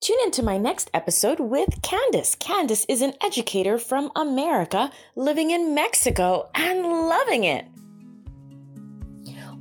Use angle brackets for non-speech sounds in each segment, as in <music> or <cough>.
Tune into my next episode with Kandis. Kandis is an educator from America living in Mexico and loving it.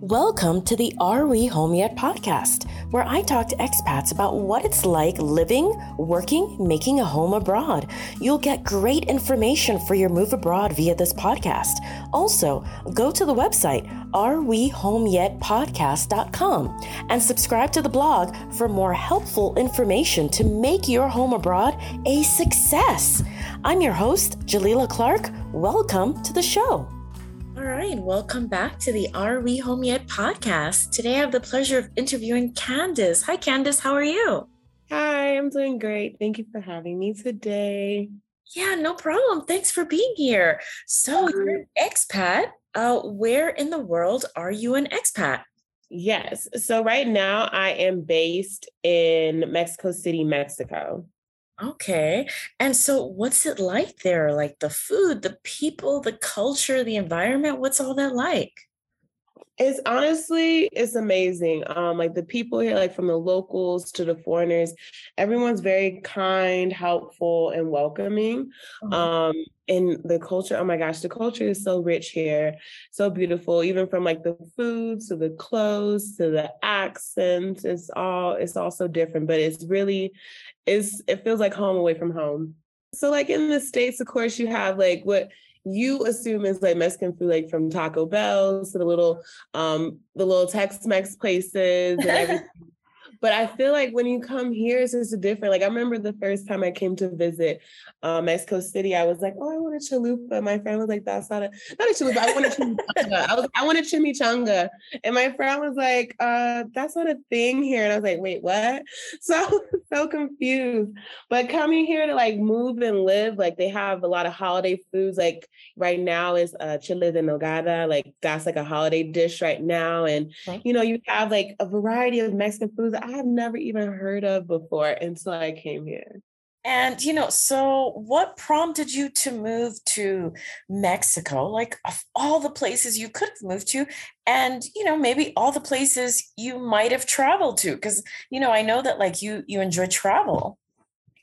Welcome to the Are We Home Yet podcast, where I talk to expats about what it's like living, working, making a home abroad. You'll get great information for your move abroad via this podcast. Also, go to the website arewehomeyetpodcast.com and subscribe to the blog for more helpful information to make your home abroad a success. I'm your host, Jalila Clark. Welcome to the show. All right, welcome back to the Are We Home Yet podcast. Today I have the pleasure of interviewing Kandis. Hi, Kandis, how are you? Hi, I'm doing great. Thank you for having me today. Yeah, no problem. Thanks for being here. So, you're an expat. Uh, where in the world are you an expat? Yes. So, right now I am based in Mexico City, Mexico. Okay. And so what's it like there? Like the food, the people, the culture, the environment, what's all that like? It's honestly, it's amazing. Um, like the people here, like from the locals to the foreigners, everyone's very kind, helpful, and welcoming. Mm-hmm. Um, and the culture, oh my gosh, the culture is so rich here, so beautiful, even from like the food to the clothes to the accents. It's all it's all so different, but it's really is it feels like home away from home. So like in the States, of course, you have like what you assume is like Mexican food, like from Taco Bell to the little um the little Tex-Mex places and <laughs> everything. But I feel like when you come here, it's just different. Like I remember the first time I came to visit um, Mexico City, I was like, "Oh, I want a chalupa." My friend was like, "That's not a not a chalupa. I want a chimichanga." I was, "I want a chimichanga," and my friend was like, uh, "That's not a thing here." And I was like, "Wait, what?" <laughs> So so confused. But coming here to like move and live, like they have a lot of holiday foods. Like right now is uh, chile de nogada. Like that's like a holiday dish right now, and okay. you know you have like a variety of Mexican foods. that I have never even heard of before until I came here. And, you know, so what prompted you to move to Mexico? Like, of all the places you could have moved to, and, you know, maybe all the places you might have traveled to? Because, you know, I know that like you, you enjoy travel.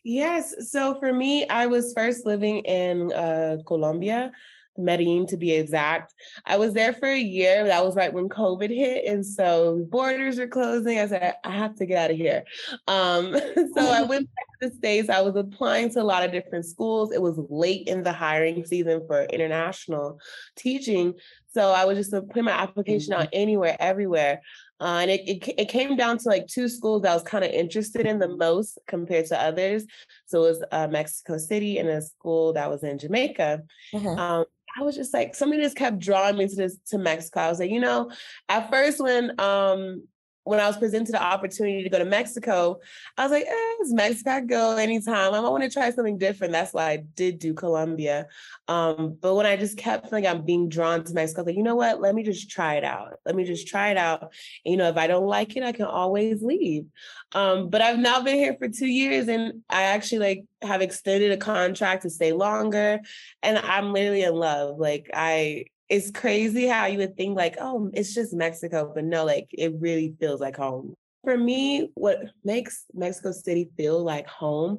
Yes. So for me, I was first living in uh, Colombia Medellin to be exact. I was there for a year. That was right when COVID hit. And so borders were closing. I said, I have to get out of here. Um, <laughs> so I went back to the States. I was applying to a lot of different schools. It was late in the hiring season for international teaching. So I was just putting my application out mm-hmm. anywhere, everywhere. Uh, and it, it, it came down to like two schools that I was kind of interested in the most compared to others. So it was uh, Mexico City and a school that was in Jamaica. Mm-hmm. Um, I was just like, something just kept drawing me to this to Mexico. I was like, you know, at first when um when I was presented the opportunity to go to Mexico, I was like, eh, it's Mexico, I go anytime. I want to try something different. That's why I did do Colombia. Um, but when I just kept feeling I'm being drawn to Mexico, like, you know what? Let me just try it out. Let me just try it out. And, you know, if I don't like it, I can always leave. Um, but I've now been here for two years and I actually like have extended a contract to stay longer. And I'm literally in love. Like I it's crazy how you would think like, oh, it's just Mexico, but no, like it really feels like home. For me, what makes Mexico City feel like home,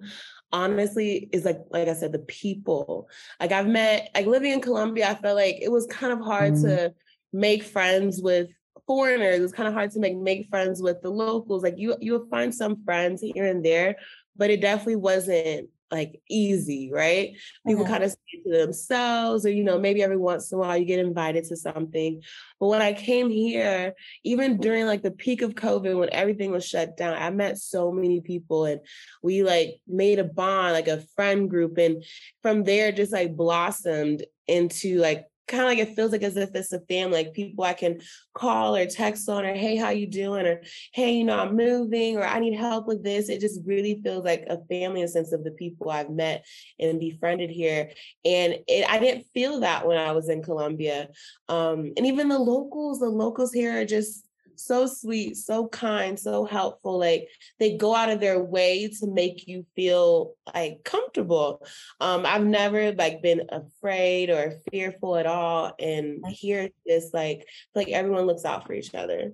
honestly, is like like I said, the people. Like I've met, like living in Colombia, I felt like it was kind of hard mm-hmm. to make friends with foreigners. It's kind of hard to make make friends with the locals. Like you you'll find some friends here and there, but it definitely wasn't like easy, right? People mm-hmm. kind of stay to themselves, or you know, maybe every once in a while you get invited to something. But when I came here, even during like the peak of COVID, when everything was shut down, I met so many people and we like made a bond, like a friend group. And from there, just like blossomed into like kind of like it feels like as if it's a family, like people I can call or text on, or hey, how you doing? Or hey, you know, I'm moving, or I need help with this. It just really feels like a family in sense of the people I've met and befriended here. And it, I didn't feel that when I was in Colombia. Um, and even the locals, the locals here are just so sweet, so kind, so helpful. Like they go out of their way to make you feel like comfortable. Um, I've never like been afraid or fearful at all. And here it's like like everyone looks out for each other.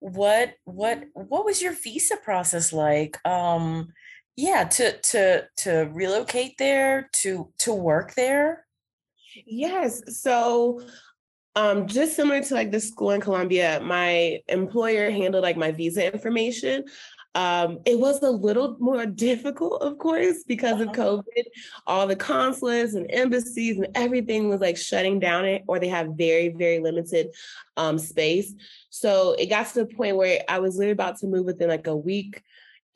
What what what was your visa process like? Um yeah to to to relocate there to to work there yes so um just similar to like the school in colombia my employer handled like my visa information um, it was a little more difficult, of course, because of uh-huh. COVID. All the consulates and embassies and everything was like shutting down it, or they have very, very limited um, space. So it got to the point where I was literally about to move within like a week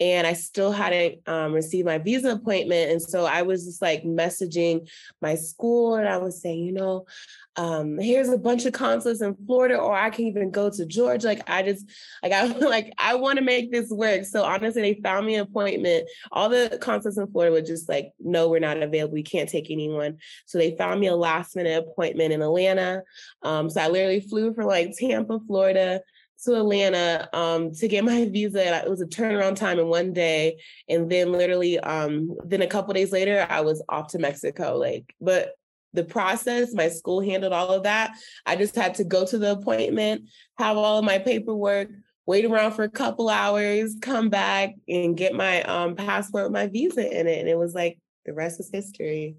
and I still hadn't um, received my visa appointment. And so I was just like messaging my school and I was saying, you know, um, here's a bunch of consulates in Florida, or I can even go to Georgia. Like I just like I <laughs> like I want to make this work. So honestly, they found me an appointment. All the consulates in Florida were just like, no, we're not available. We can't take anyone. So they found me a last minute appointment in Atlanta. Um, so I literally flew from like Tampa, Florida to Atlanta um, to get my <laughs> visa. It was a turnaround time in one day, and then literally, um, then a couple days later, I was off to Mexico. Like, but the process, my school handled all of that. I just had to go to the appointment, have all of my paperwork, wait around for a couple hours, come back, and get my um, passport, my visa in it, and it was like the rest is history.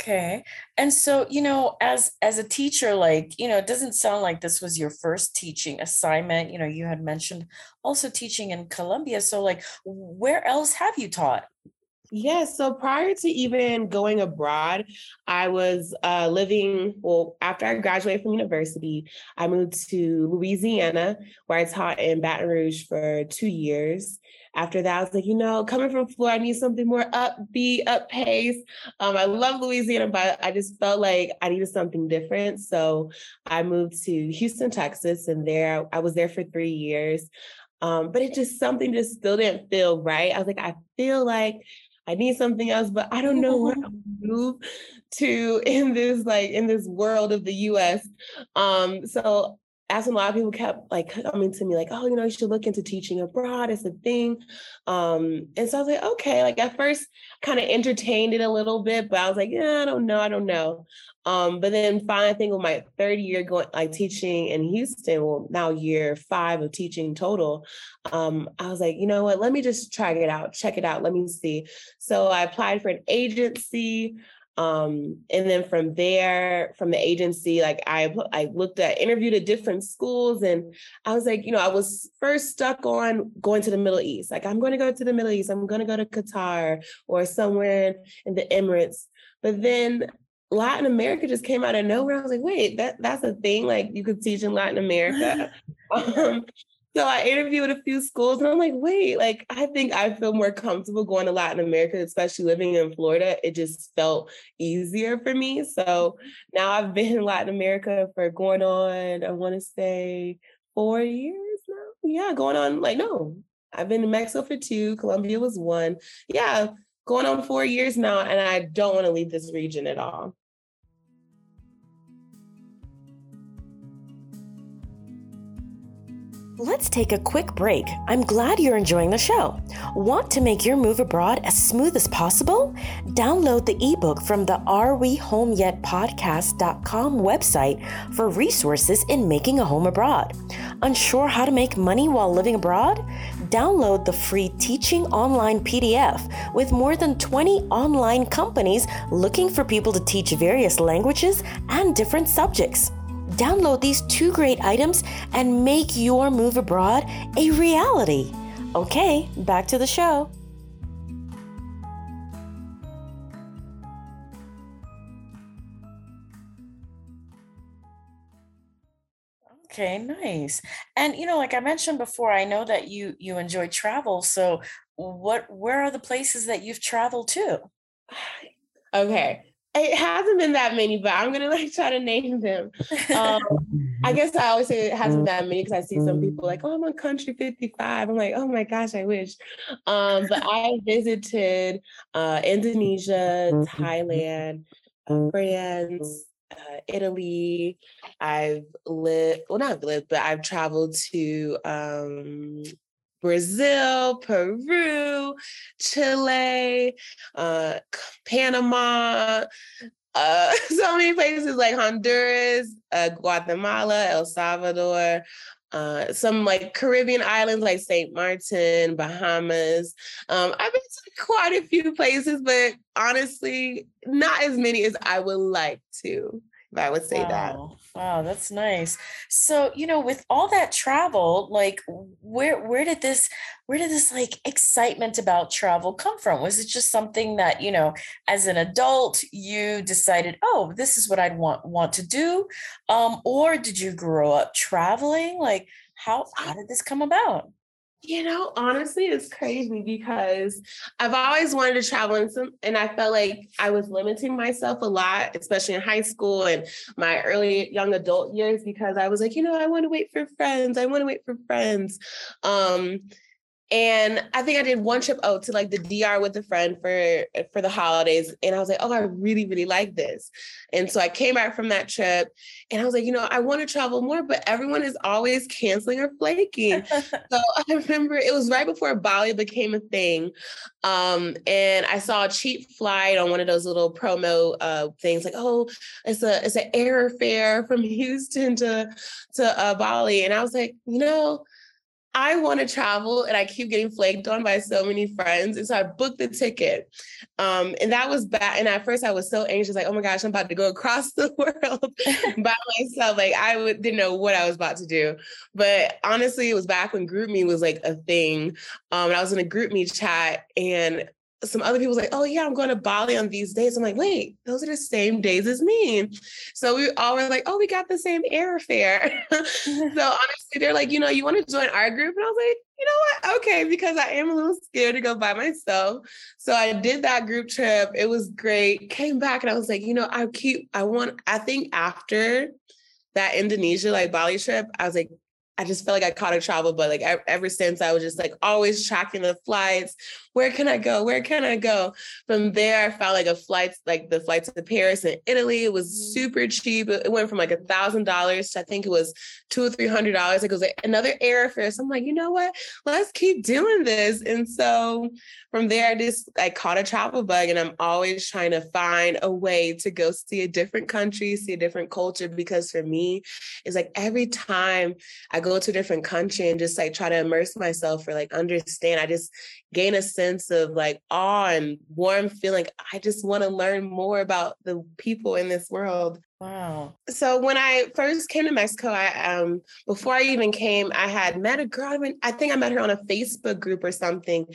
Okay. And so, you know, as as a teacher like, you know, it doesn't sound like this was your first teaching assignment. You know, you had mentioned also teaching in Colombia. So like where else have you taught? Yes. So prior to even going abroad, I was uh, living, well, after I graduated from university, I moved to Louisiana, where I taught in Baton Rouge for two years after that, I was like, you know, coming from Florida, I need something more upbeat, up pace. Um, I love Louisiana, but I just felt like I needed something different. So I moved to Houston, Texas, and there I was there for three years. Um, but it just something just still didn't feel right. I was like, I feel like I need something else, but I don't know where to <laughs> move to in this like in this world of the US. Um, so as a lot of people kept like coming to me like, oh, you know, you should look into teaching abroad. It's a thing. Um, and so I was like, okay, like at first kind of entertained it a little bit, but I was like, yeah, I don't know, I don't know. Um, but then finally, I think with my third year going like teaching in Houston, well, now year five of teaching total, um, I was like, you know what, let me just try it out, check it out, let me see. So I applied for an agency. Um, and then from there, from the agency, like I I looked at interviewed at different schools, and I was like, you know, I was first stuck on going to the Middle East. Like I'm going to go to the Middle East. I'm going to go to Qatar or somewhere in the Emirates. But then Latin America just came out of nowhere. I was like, wait, that that's a thing. Like you could teach in Latin America. <laughs> <laughs> um, so I interviewed a few schools and I'm like, wait, like I think I feel more comfortable going to Latin America, especially living in Florida. It just felt easier for me. So mm-hmm. now I've been in Latin America for going on, I want to say four years now. Yeah, going on like no. I've been in Mexico for two, Colombia was one. Yeah, going on four years now, and I don't want to leave this region at all. Let's take a quick break. I'm glad you're enjoying the show. Want to make your move abroad as smooth as possible? Download the ebook from the Are We Home Yet podcast.com website for resources in making a home abroad. Unsure how to make money while living abroad? Download the free teaching online PDF with more than 20 online companies looking for people to teach various languages and different subjects. Download these two great items and make your move abroad a reality. Okay, back to the show. Okay, nice. And you know, like I mentioned before, I know that you you enjoy travel. So, what where are the places that you've traveled to? <sighs> Okay it hasn't been that many, but I'm gonna like try to name them. Um, I guess I always say it hasn't that many because I see some people like, oh, I'm on country 55. I'm like, oh my gosh, I wish. Um, but I visited uh, Indonesia, Thailand, France, uh, Italy. I've lived, well, not lived, but I've traveled to um, Brazil, Peru, Chile, uh, Panama, uh, <laughs> so many places like Honduras, uh, Guatemala, El Salvador. uh, some like Caribbean islands like St. Martin, Bahamas. Um, I've been to quite a few places, but honestly, not as many as I would like to. I would say wow. that. Wow, that's nice. So, you know, with all that travel, like where where did this where did this like excitement about travel come from? Was it just something that, you know, as an adult you decided, "Oh, this is what I'd want want to do?" Um or did you grow up traveling? Like how how did this come about? You know, honestly, it's crazy because I've always wanted to travel and some, and I felt like I was limiting myself a lot, especially in high school and my early young adult years, because I was like, you know, I want to wait for friends. I want to wait for friends. Um, and I think I did one trip out to like the DR with a friend for for the holidays. And I was like, oh, I really, really like this. And so I came back from that trip and I was like, you know, I want to travel more, but everyone is always canceling or flaking. <laughs> so <laughs> I remember it was right before Bali became a thing. Um, and I saw a cheap flight on one of those little promo uh, things like, oh, it's a it's an airfare from <laughs> Houston to to uh, Bali. And I was like, you know, I want to travel and I keep getting flaked on by so many friends. And so I booked the ticket. Um, and that was bad. And at first I was so anxious, like, oh my gosh, I'm about to go across the <laughs> world <laughs> by myself. Like I would, didn't know what I was about to do. But honestly, it was back when GroupMe was like a thing. Um, and I was in a GroupMe chat and some other people was like, oh yeah, I'm going to Bali on these days. I'm like, wait, those are the same days as me. So we all were like, oh, we got the same airfare. <laughs> so honestly, they're like, you know, you want to join our group? And I was like, you know what? Okay, because I am a little scared to go by myself. So I did that group trip. It was great. Came back and I was like, you know, I keep, I want, I think after that Indonesia, like Bali trip, I was like, I just felt like I caught a travel, but like ever since I was just like always tracking the flights. Where can I go? Where can I go? From there, I found like a flight, like the flight to Paris and Italy. It was mm. super cheap. It went from like a thousand dollars to I think it was two or three hundred dollars. It was like another airfare. So I'm like, you know what? Let's keep doing this. And so from there, I just I caught a travel bug, and I'm always trying to find a way to go see a different country, see a different culture. Because for me, it's like every time I go to a different country and just like try to immerse myself or like understand, I just gain a sense of like awe and warm feeling. I just want to learn more about the people in this world. Wow. So when I first came to Mexico, I um before I even came, I had met a girl. I think I met her on a Facebook group or something,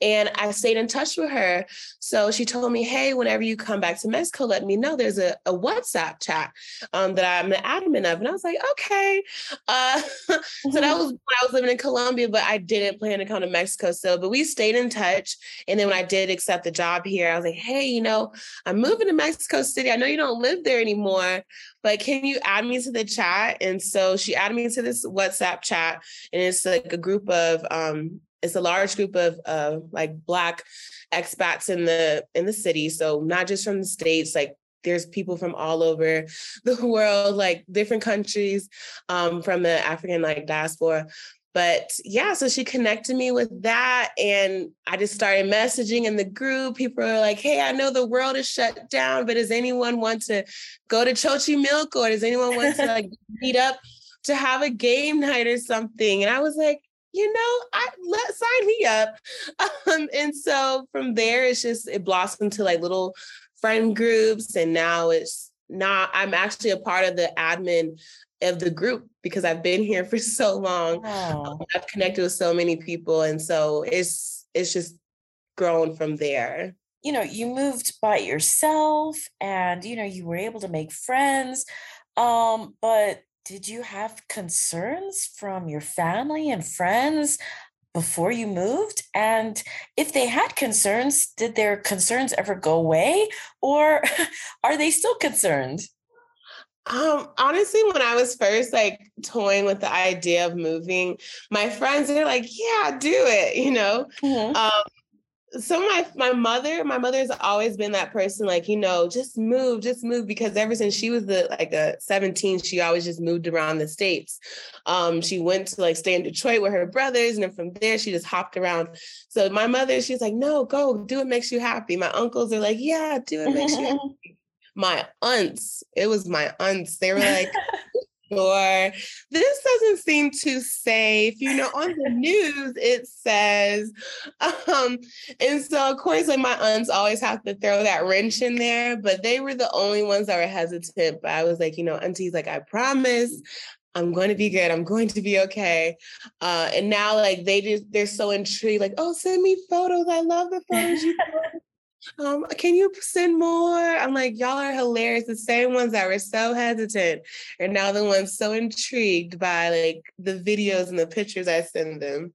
and I stayed in touch with her. So she told me, "Hey, whenever you come back to Mexico, let me know. There's a, a WhatsApp chat um, that I'm the admin of." And I was like, "Okay." Uh, <laughs> so that mm-hmm. was when I was living in Colombia, but I didn't plan to come to Mexico So, But we stayed in touch, and then when I did accept the job here, I was like, "Hey, you know, I'm moving to Mexico City. I know you don't live there anymore." But can you add me to the chat? And so she added me to this WhatsApp chat, and it's like a group of um, it's a large group of uh, like black expats in the in the city. So not just from the states, like there's people from all over <laughs> the world, like different countries, um, from the African like diaspora. But yeah, so she connected me with that. And I just started messaging in the group. People are like, hey, I know the world is shut down, but does anyone want to go to Xochimilco or does anyone want to like <laughs> meet up to have a game night or something? And I was like, you know, I let sign me up. <laughs> Um, and so from there, it's just it blossomed to like little friend groups. And now it's not, I'm actually a part of the admin of the group because I've been here for <laughs> so long. Wow. I've connected with so many people. And so it's it's just grown from there. You know, you moved by yourself and you know, you were able to make friends. Um, but did you have concerns from your family and friends before you moved? And if they had concerns, did their concerns ever go away or <laughs> are they still concerned? Um, honestly, when I was first like toying with the idea of moving, my friends they're like, "Yeah, do it," you know. Mm-hmm. Um, so my my mother, my mother's always been that person, like you know, just move, just move, because ever since she was the like a seventeen, she always just moved around the states. Um, she went to like stay in Detroit with her brothers, and then from there she just hopped around. So my mother, she's like, "No, go, do it makes you happy." My uncles are like, "Yeah, do it makes you <laughs> happy." My aunts, it was my aunts. They were like, <laughs> or this doesn't seem too safe. You know, on the news it says, um, and so of course, like my aunts always have to throw that wrench in there, but they were the only ones that were hesitant. But I was like, you know, auntie's like, I promise. I'm going to be good. I'm going to be okay. Uh, and now, like they just they're so intrigued. Like, oh, send me photos. I love the photos you <laughs> um, can you send more? I'm like, y'all are hilarious. The same ones that were so hesitant are now the ones so intrigued by like the videos and the pictures I send them.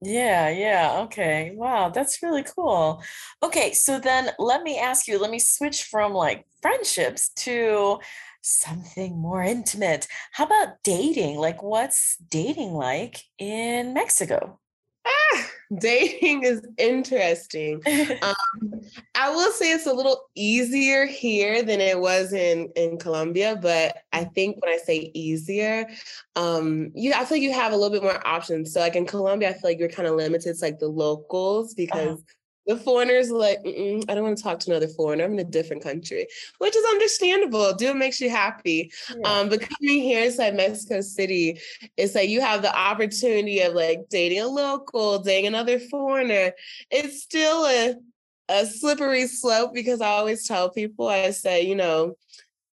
Yeah, yeah. Okay. Wow, that's really cool. Okay, so then let me ask you, let me switch from like friendships to something more intimate. How about dating? Like, what's dating like in Mexico? Dating is interesting. <laughs> um, I will say it's a little easier here than it was in in Colombia, but I think when I say easier, um, you I feel like you have a little bit more options. So like in Colombia, I feel like you're kind of limited to like the locals because. Uh-huh the foreigners like, I don't want to talk to another foreigner. I'm in a different country, which is understandable. Do it makes you happy. Yeah. Um, but coming here inside Mexico City, it's like you have the opportunity of like dating a local, dating another foreigner. It's still a a slippery slope because I always tell people, I say, you know,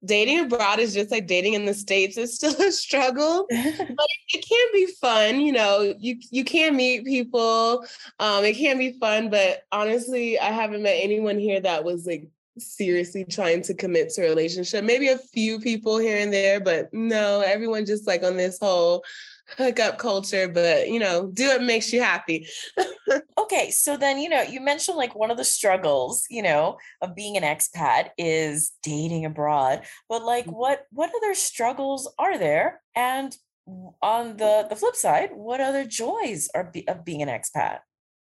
dating abroad is just like dating in the states it's still <laughs> a struggle <laughs> but it, can be fun you know you you can meet people um it can be fun but honestly i haven't met anyone here that was like seriously trying to commit to a relationship. Maybe a few people here and there but no everyone just like on this whole hookup culture, but you know, do it makes you happy. <laughs> okay, so then you know, you mentioned like one of the struggles, you know, of being an expat is dating abroad. But like mm. what what other struggles are there? And on the the flip side, what other joys are be, of being an expat?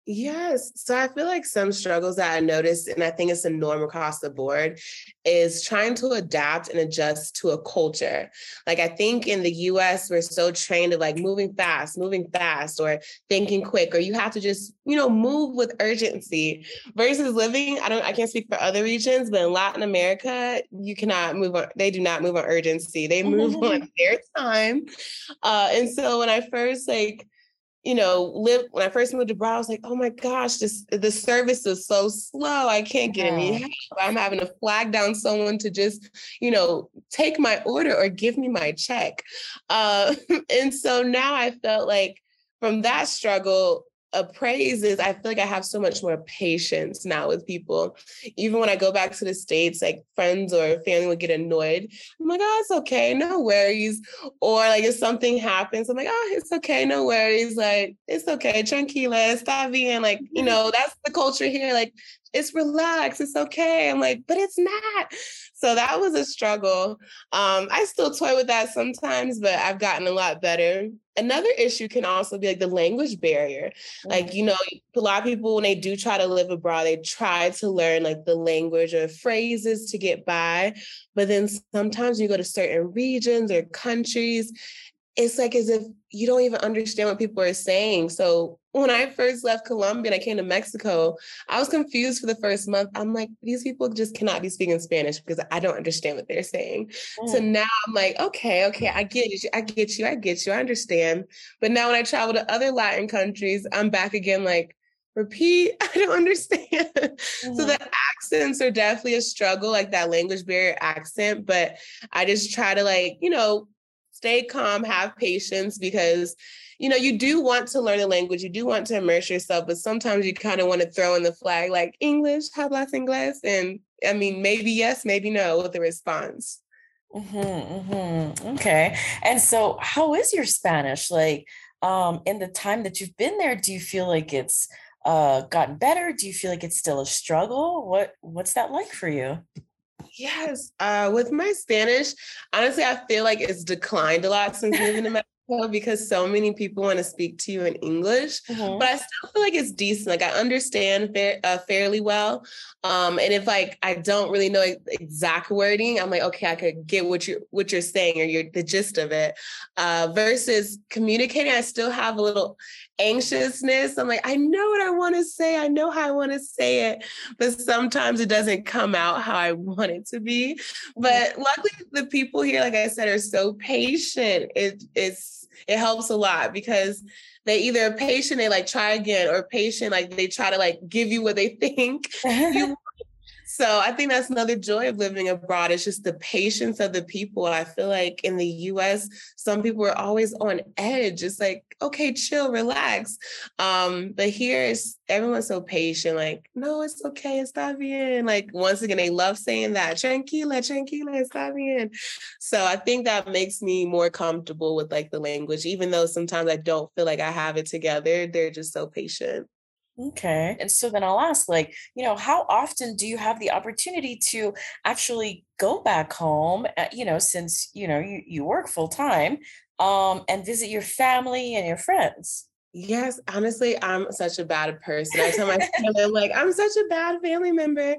Yes. So I feel like some struggles that I noticed, and I think it's a norm across the board, is trying to adapt and adjust to a culture. Like I think in the US, we're so trained of like moving fast, moving fast, or thinking quick, or you have to just, you know, move with urgency versus living. I don't I can't speak for other regions, but in Latin America, you cannot move on, they do not move on urgency. They move on <laughs> their time. Uh, and so when I first like you know, live when I first moved to abroad, I was like, oh my gosh, this the service is so slow. I can't get any help. I'm having to flag down someone to just, you know, take my order or give me my check. Uh, <laughs> and so now I felt like from that struggle, appraises, I feel like I have so much more patience now with people. Even when I go back to the States, like friends or family would get annoyed. I'm like, oh, it's okay, no worries. Or like if something happens, I'm like, oh, it's okay, no worries. Like, it's okay, tranquila, está bien. Like, you know, that's the culture here. Like, it's relaxed, it's okay. I'm like, but it's not. So that was a struggle. Um, I still toy with that sometimes, but I've gotten a lot better. Another issue can also be like the language barrier. Mm-hmm. Like, you know, a lot of people, when they do try to live abroad, they try to learn like the language or phrases to get by. But then sometimes you go to certain regions or countries it's like as if you don't even understand what people are saying. So when I first left Colombia and I came to Mexico, I was confused for the first month. I'm like, these people just cannot be speaking Spanish because I don't understand what they're saying. Mm. So now I'm like, okay, okay, I get you, I get you, I get you, I understand. But now when I travel to other Latin countries, I'm back again like, repeat, <laughs> I don't understand. Mm-hmm. So the accents are definitely a struggle, like that language barrier accent. But I just try to like, you know, stay calm, have patience because you know you do want to learn the language, you do want to immerse yourself, but sometimes you kind of want to throw in the flag like English, hablas inglés, and I mean maybe yes, maybe no with the response. Mm-hmm, mm-hmm. Okay, and so how is your Spanish like? Um, in the time that you've been there, do you feel like it's uh, gotten better? Do you feel like it's still a struggle? What What's that like for you? Yes. Uh, with my Spanish, honestly, I feel like it's declined a lot since moving to Mexico. So because so many people want to speak to you in English, mm-hmm. but I still feel like it's decent. Like I understand uh, fairly well. Um, and if like I don't really know exact wording, I'm like, okay, I could get what you're what you're saying or your the gist of it. Uh, versus communicating, I still have a little anxiousness. I'm like, I know what I want to say. I know how I want to say it, but sometimes it doesn't come out how I want it to be. But luckily, the people here, like I said, are so patient. It, it's it helps a lot because they either patient, they like try again, or patient, like they try to like give you what they <laughs> think. You so I think that's another joy of living abroad. It's just the patience of the people. I feel like in the US, some people are always on edge. It's like, okay, chill, relax. Um, but here everyone's so patient, like, no, it's okay, está bien. Like once again, they love saying that, tranquila, tranquila, está. So I think that makes me more comfortable with like the language, even though sometimes I don't feel like I have it together. They're just so patient. Okay. And so then I'll ask, like, you know, how often do you have the opportunity to actually go back home, at, uh, you know, since, you know, you, you work full time um, and visit your family and your friends? Yes, honestly, I'm such a bad person. I tell my <laughs> family, I'm like, I'm such a bad family member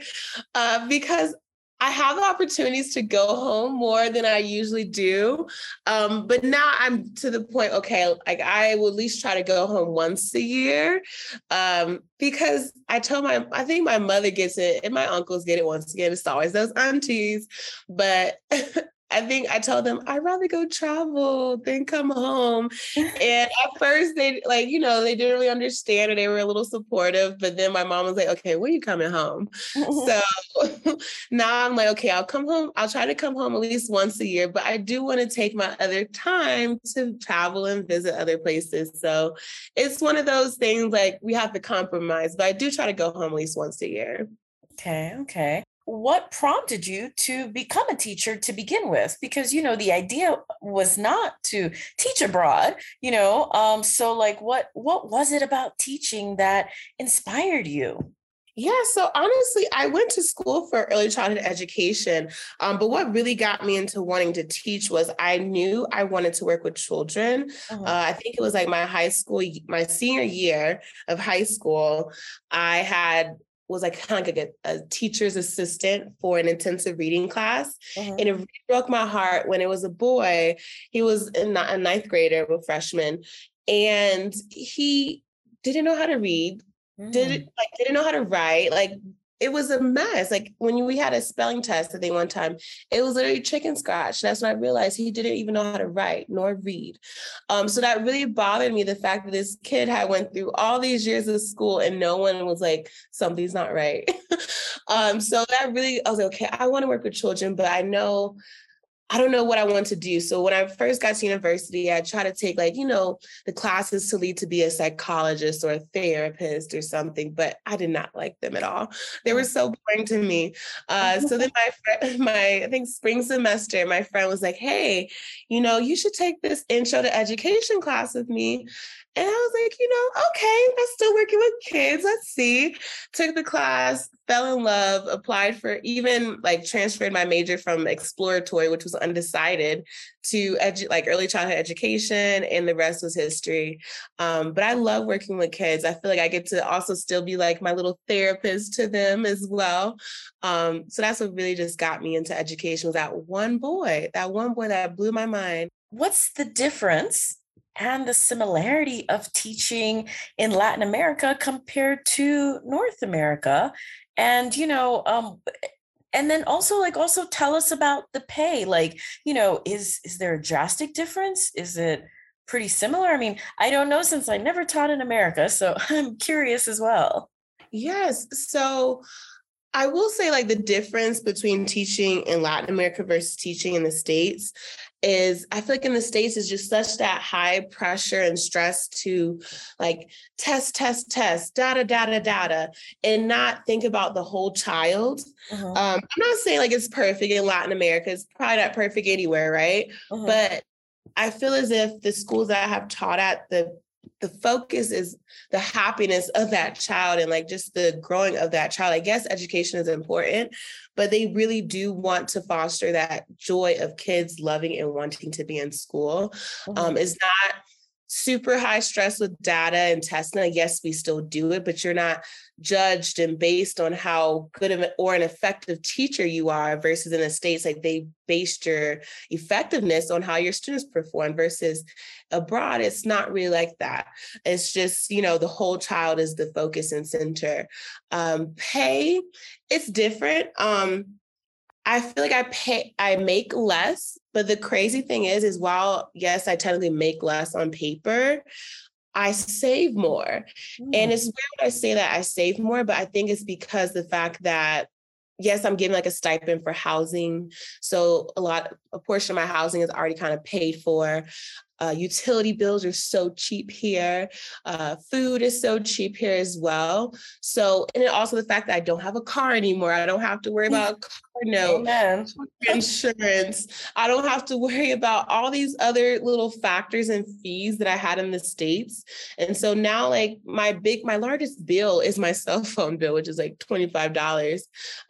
uh, because I have opportunities to go home more than I usually do. Um, but now I'm to the point, okay, like I will at least try to go home once a year. Um, because I told my, I think my mother gets it and my uncles get it once again. It's always those aunties. But <laughs> I think I told them I'd rather go travel than come home. and at first they like, you know, they didn't really understand or they were a little supportive. But then my mom was like, okay, when are you coming home? <laughs> so <laughs> now I'm like, okay, I'll come home. I'll try to come home at least once a year, but I do want to take my other time to travel and visit other places. So it's one of those things like we have to compromise, but I do try to go home at least once a year. Okay, okay what prompted you to become a teacher to begin with because you know the idea was not to teach abroad you know um so like what what was it about teaching that inspired you yeah, so honestly, I went to school for early childhood education. Um, but what really got me into wanting to teach was I knew I wanted to work with children. Uh-huh. Uh, I think it was like my high school, my senior year of high school. I had was like kind of like a, a, teacher's assistant for an intensive reading class. Mm-hmm. And it really broke my heart when it was a boy. He was a, a ninth grader, a freshman, and he didn't know how to read, mm. didn't like didn't know how to write, like it was a mess. Like when we had a spelling test, I think one time, it was literally chicken scratch. That's when I realized he didn't even know how to write nor read. Um, so that really bothered me. The fact that this kid had went through all these years of school and no one was like, something's not right. <laughs> um, so that really, I was like, okay, I want to work with children, but I know I don't know what I want to do. So when I first got to university, I tried to take like, you know, the classes to lead to be a psychologist or a therapist or something, but I did not like them at all. They were so boring to me. Uh, so then my friend, <laughs> my, I think spring semester, my friend was like, hey, you know, you should take this intro to education class with me. And I was like, you know, okay, I'm still working with kids. Let's see. Took the class, fell in love, applied for even like transferred my major from exploratory, which was undecided, to edu- like early childhood education, and the rest was history. Um, but I love working with kids. I feel like I get to also still be like my little therapist to them as well. Um, so that's what really just got me into education was that one boy, that one boy that blew my mind. What's the difference and the similarity of teaching in Latin America compared to North America. And, you know, um, and then also like also tell us about the pay. Like you know is is there a drastic difference? Is it pretty similar? I mean i don't know since i never taught in america so <laughs> i'm curious as well. Yes so I will say, like, the difference between teaching in Latin America versus teaching in the States is I feel like in the States is just such that high pressure and stress to like test, test, test, data, data, data, and not think about the whole child. Uh-huh. Um, I'm not saying like it's perfect in Latin America, it's probably not perfect anywhere, right? Uh-huh. But I feel as if the schools that I have taught at, the the focus is the happiness of that child and like just the growing of that child. I guess education is important, but they really do want to foster that joy of kids loving and wanting to be in school. Mm-hmm. Um, is not super high stress with data and testing. Yes, we still do it, but you're not judged and based on how good of or an effective teacher you are versus in the States, like they based your effectiveness on how your students perform versus abroad, it's not really like that. It's just, you know, the whole child is the focus and center. Um, pay, it's different. Um, I feel like I pay, I make less, but the crazy thing is, is while yes, I technically make less on paper, I save more. Mm. And it's weird when I say that I save more, but I think it's because the fact that yes, I'm getting like a stipend for housing. So a lot, a portion of my housing is already kind of paid for. Uh, utility bills are so cheap here. Uh, food is so cheap here as well. So, and also the fact that I don't have a car anymore. I don't have to worry about a car note, insurance. I don't have to worry about all these other little factors and fees that I had in the States. And so now, like, my big, my largest bill is my <laughs> cell phone bill, which is like $25.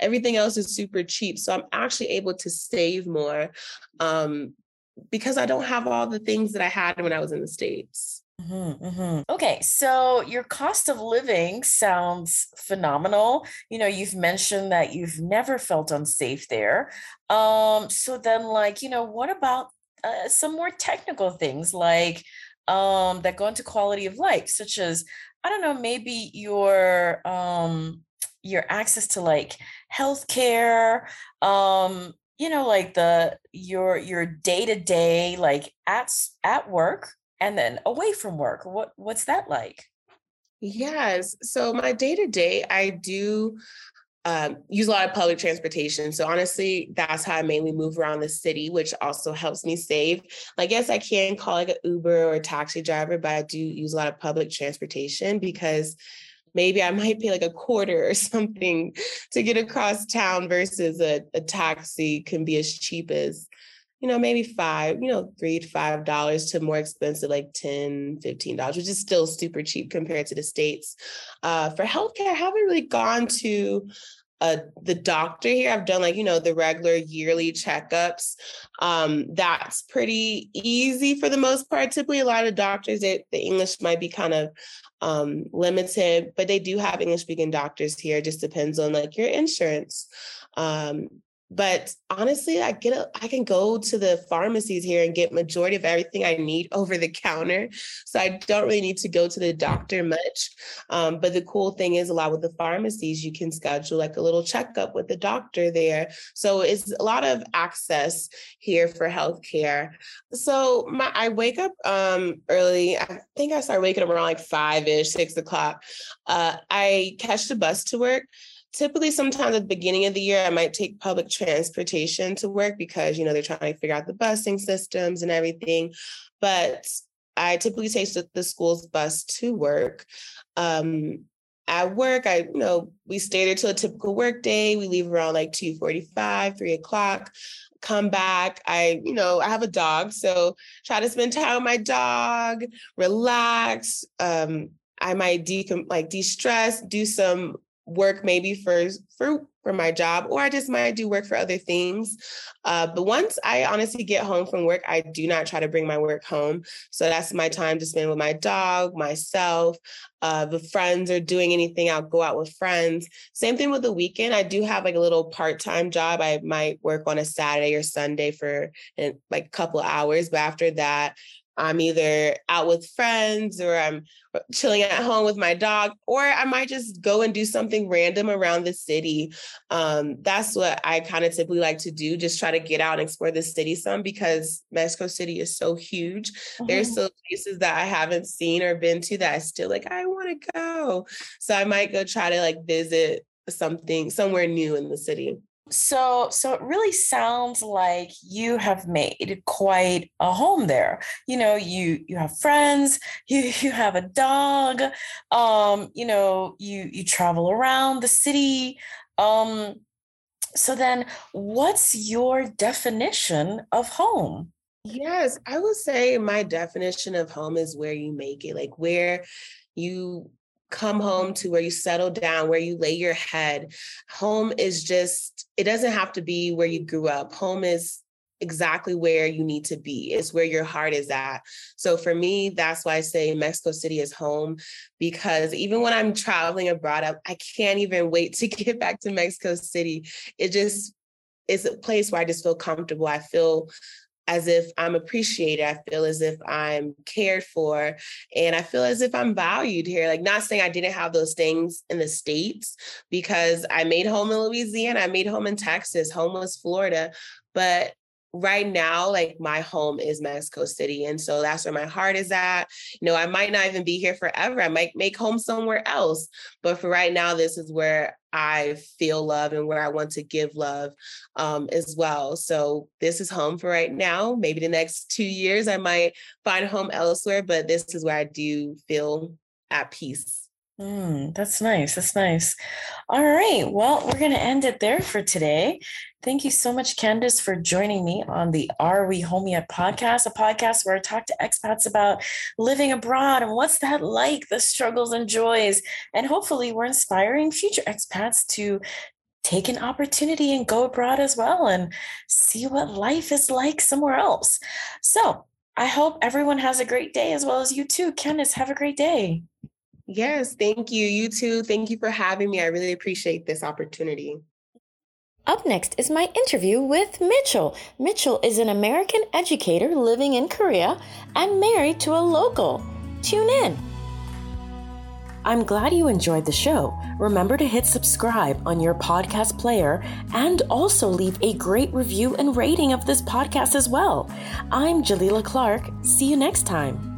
Everything else is super cheap. So I'm actually able to save more. Um, because I don't have all the things that I had when I was in the States. Mm-hmm, mm-hmm. Okay, so your cost of living sounds phenomenal. You know, you've mentioned that you've never felt unsafe there. Um, so then, like, you know, what about uh, some more technical things like um, that go into quality of life, such as I don't know, maybe your um, your access to like healthcare, um, you know like the your your day to day like at at work and then away from work what what's that like yes so my day to day i do um, use a lot of public transportation. So honestly, that's how I mainly move around the city, which also helps me save. I guess I can call like an Uber or a taxi driver, but I do use a lot of public transportation because maybe I might pay like a quarter or <laughs> something to get across town versus a, a taxi can be as cheap as, you know, maybe five, you know, three to five dollars to more expensive, like 10, 15 dollars, which is still super cheap compared to the States. Uh, for healthcare, I haven't really gone to uh, the doctor here. I've done like, you know, the regular yearly checkups. Um, that's pretty easy for the most part. Typically, a lot of doctors, it, the English might be kind of um, limited, but they do have English speaking doctors here. It just depends on like your insurance. Um, but honestly i get a, i can go to the pharmacies here and get majority of everything i need <laughs> over the counter. So i don't really need to go to the doctor much. Um, but the cool thing is a lot with the pharmacies you can schedule like a little checkup with the doctor there. So it's a lot of access here for healthcare. So my, i wake up um, early i think i start waking up around like five-ish six o'clock. Uh, i catch the bus to work typically sometimes at the beginning of the year i might take public transportation to work because you know they're trying to figure out the busing systems and everything. But i typically take the school's bus to work. Um, at work i you know we stay there till a typical work day. We leave around like 2.45 3 o'clock come back. I you know i have a dog so try to spend time with my dog relax. Um, I might de like de-stress, do some work maybe for for for my job or i just might do work for other things. Uh, but once i honestly get home from work i do not try to bring my work home. So that's my time to spend with my dog myself uh, friends are doing anything i'll go out with friends. Same thing with the weekend i do have like a little part-time job i might work on a saturday or sunday for like a couple hours but after that I'm either out with friends or I'm chilling at home with my dog, or I might just go and do something random around the city. Um, that's what I kind of typically like to do, just try to get out and explore the city some because Mexico City is so huge. Mm-hmm. There's still places that I haven't seen or been to that I still like, I want to go. So I might go try to like visit something somewhere new in the city. So, so it really sounds like you have made quite a home there. You know, you you have friends, <laughs> you you have a dog, um, you know, you you travel around the city. Um, so then, what's your definition of home? Yes, I would say my definition of home is where you make it, like where you come home to where you settle down, where you lay your head. Home is just, it doesn't have to be where you grew up. Home is exactly where you need to be. It's where your heart is at. So for me, that's why I say Mexico City is home because even when I'm traveling abroad, I, can't even wait to <laughs> get back to Mexico City. It just it's a place where I just feel comfortable. I feel as if I'm appreciated. I feel as if I'm cared for. And I feel as if I'm valued here. Like, not saying I didn't have those things in the States because I made home in Louisiana, I made home in Texas, home was Florida. But right now, like my home is Mexico City. And so that's where my heart is at. You know, I might not even be here forever. I might make home somewhere else. But for right now, this is where I feel love and where I want to give love um, as well. So this is home for right now. Maybe the next two years, I might find home elsewhere, but this is where I do feel at peace. Mm, that's nice. That's nice. All right. Well, we're going to end it there for today. Thank you so much, Kandis, for joining me on the Are We Home Yet podcast, a podcast where I talk to expats about living abroad and what's that like, the struggles and joys. And hopefully, we're inspiring future expats to take an opportunity and go abroad as well and see what life is like somewhere else. So, I hope everyone has a great day as well as you too. Kandis, have a great day. Yes, thank you. You too. Thank you for having me. I really appreciate this opportunity. Up next is my interview with Mitchell. Mitchell is an American educator living in Korea and married to a local. Tune in. I'm glad you enjoyed the show. Remember to hit subscribe on your podcast player and also leave a great review and rating of this podcast as well. I'm Jalila Clark. See you next time.